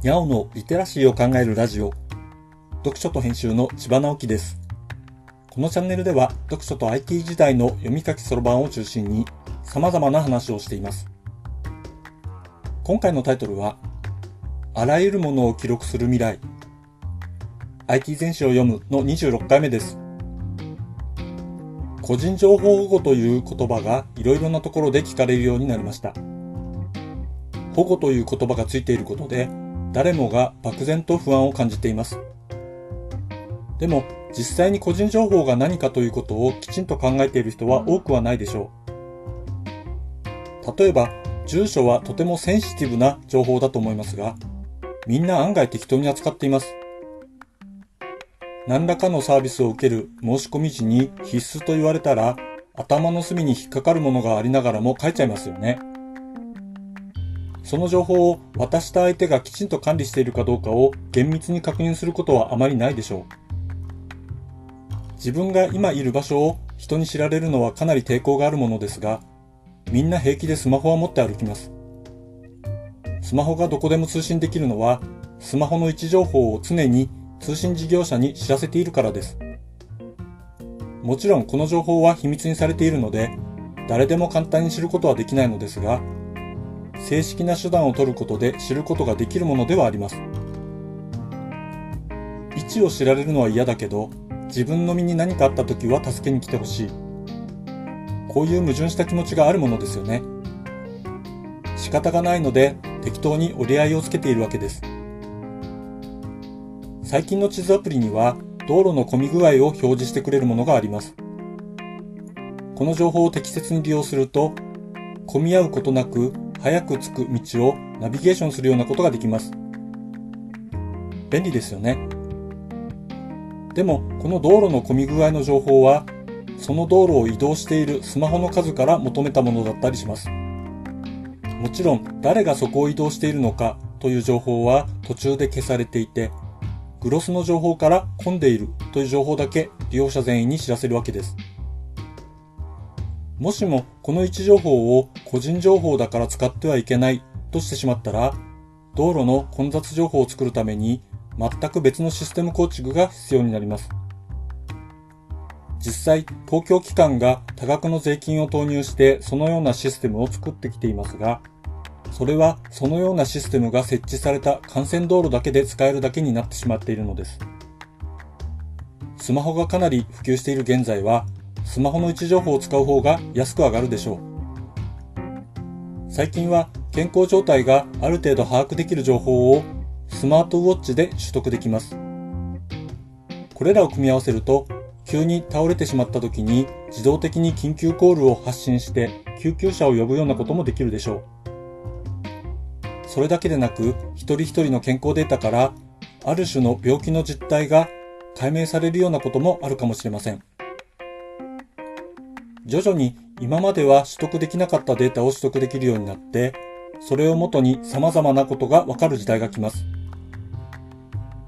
にゃおのリテラシーを考えるラジオ。読書と編集の千葉直樹です。このチャンネルでは読書と IT 時代の読み書きそろばんを中心に様々な話をしています。今回のタイトルは、あらゆるものを記録する未来。IT 全史を読むの26回目です。個人情報保護という言葉がいろいろなところで聞かれるようになりました。保護という言葉がついていることで、誰もが漠然と不安を感じています。でも、実際に個人情報が何かということをきちんと考えている人は多くはないでしょう。例えば、住所はとてもセンシティブな情報だと思いますが、みんな案外適当に扱っています。何らかのサービスを受ける申し込み時に必須と言われたら、頭の隅に引っかかるものがありながらも書いちゃいますよね。その情報を渡した相手がきちんと管理しているかどうかを厳密に確認することはあまりないでしょう。自分が今いる場所を人に知られるのはかなり抵抗があるものですが、みんな平気でスマホは持って歩きます。スマホがどこでも通信できるのは、スマホの位置情報を常に通信事業者に知らせているからです。もちろんこの情報は秘密にされているので、誰でも簡単に知ることはできないのですが、正式な手段を取ることで知ることができるものではあります。位置を知られるのは嫌だけど、自分の身に何かあった時は助けに来てほしい。こういう矛盾した気持ちがあるものですよね。仕方がないので適当に折り合いをつけているわけです。最近の地図アプリには道路の混み具合を表示してくれるものがあります。この情報を適切に利用すると、混み合うことなく早く着く道をナビゲーションするようなことができます。便利ですよね。でも、この道路の混み具合の情報は、その道路を移動しているスマホの数から求めたものだったりします。もちろん、誰がそこを移動しているのかという情報は途中で消されていて、グロスの情報から混んでいるという情報だけ利用者全員に知らせるわけです。もしもこの位置情報を個人情報だから使ってはいけないとしてしまったら、道路の混雑情報を作るために全く別のシステム構築が必要になります。実際、公共機関が多額の税金を投入してそのようなシステムを作ってきていますが、それはそのようなシステムが設置された幹線道路だけで使えるだけになってしまっているのです。スマホがかなり普及している現在は、スマホの位置情報を使う方が安く上がるでしょう。最近は健康状態がある程度把握できる情報をスマートウォッチで取得できます。これらを組み合わせると、急に倒れてしまった時に自動的に緊急コールを発信して救急車を呼ぶようなこともできるでしょう。それだけでなく、一人一人の健康データから、ある種の病気の実態が解明されるようなこともあるかもしれません。徐々に今までは取得できなかったデータを取得できるようになって、それをもとに様々なことがわかる時代が来ます。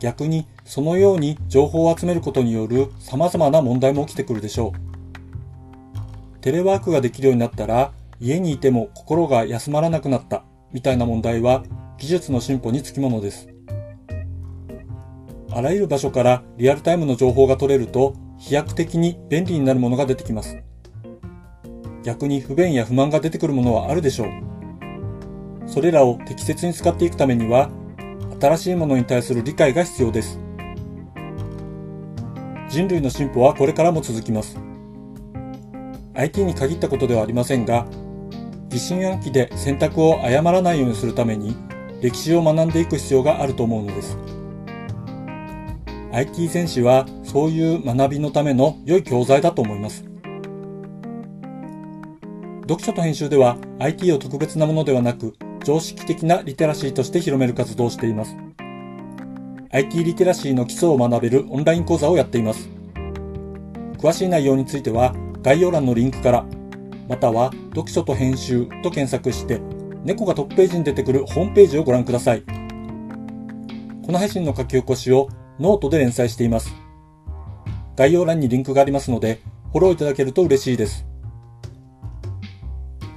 逆に、そのように情報を集めることによる様々な問題も起きてくるでしょう。テレワークができるようになったら、家にいても心が休まらなくなった、みたいな問題は技術の進歩につきものです。あらゆる場所からリアルタイムの情報が取れると、飛躍的に便利になるものが出てきます。逆に不便や不満が出てくるものはあるでしょう。それらを適切に使っていくためには、新しいものに対する理解が必要です。人類の進歩はこれからも続きます。IT に限ったことではありませんが、疑心暗鬼で選択を誤らないようにするために、歴史を学んでいく必要があると思うのです。IT 戦士はそういう学びのための良い教材だと思います。読書と編集では IT を特別なものではなく常識的なリテラシーとして広める活動をしています。IT リテラシーの基礎を学べるオンライン講座をやっています。詳しい内容については概要欄のリンクから、または読書と編集と検索して、猫がトップページに出てくるホームページをご覧ください。この配信の書き起こしをノートで連載しています。概要欄にリンクがありますので、フォローいただけると嬉しいです。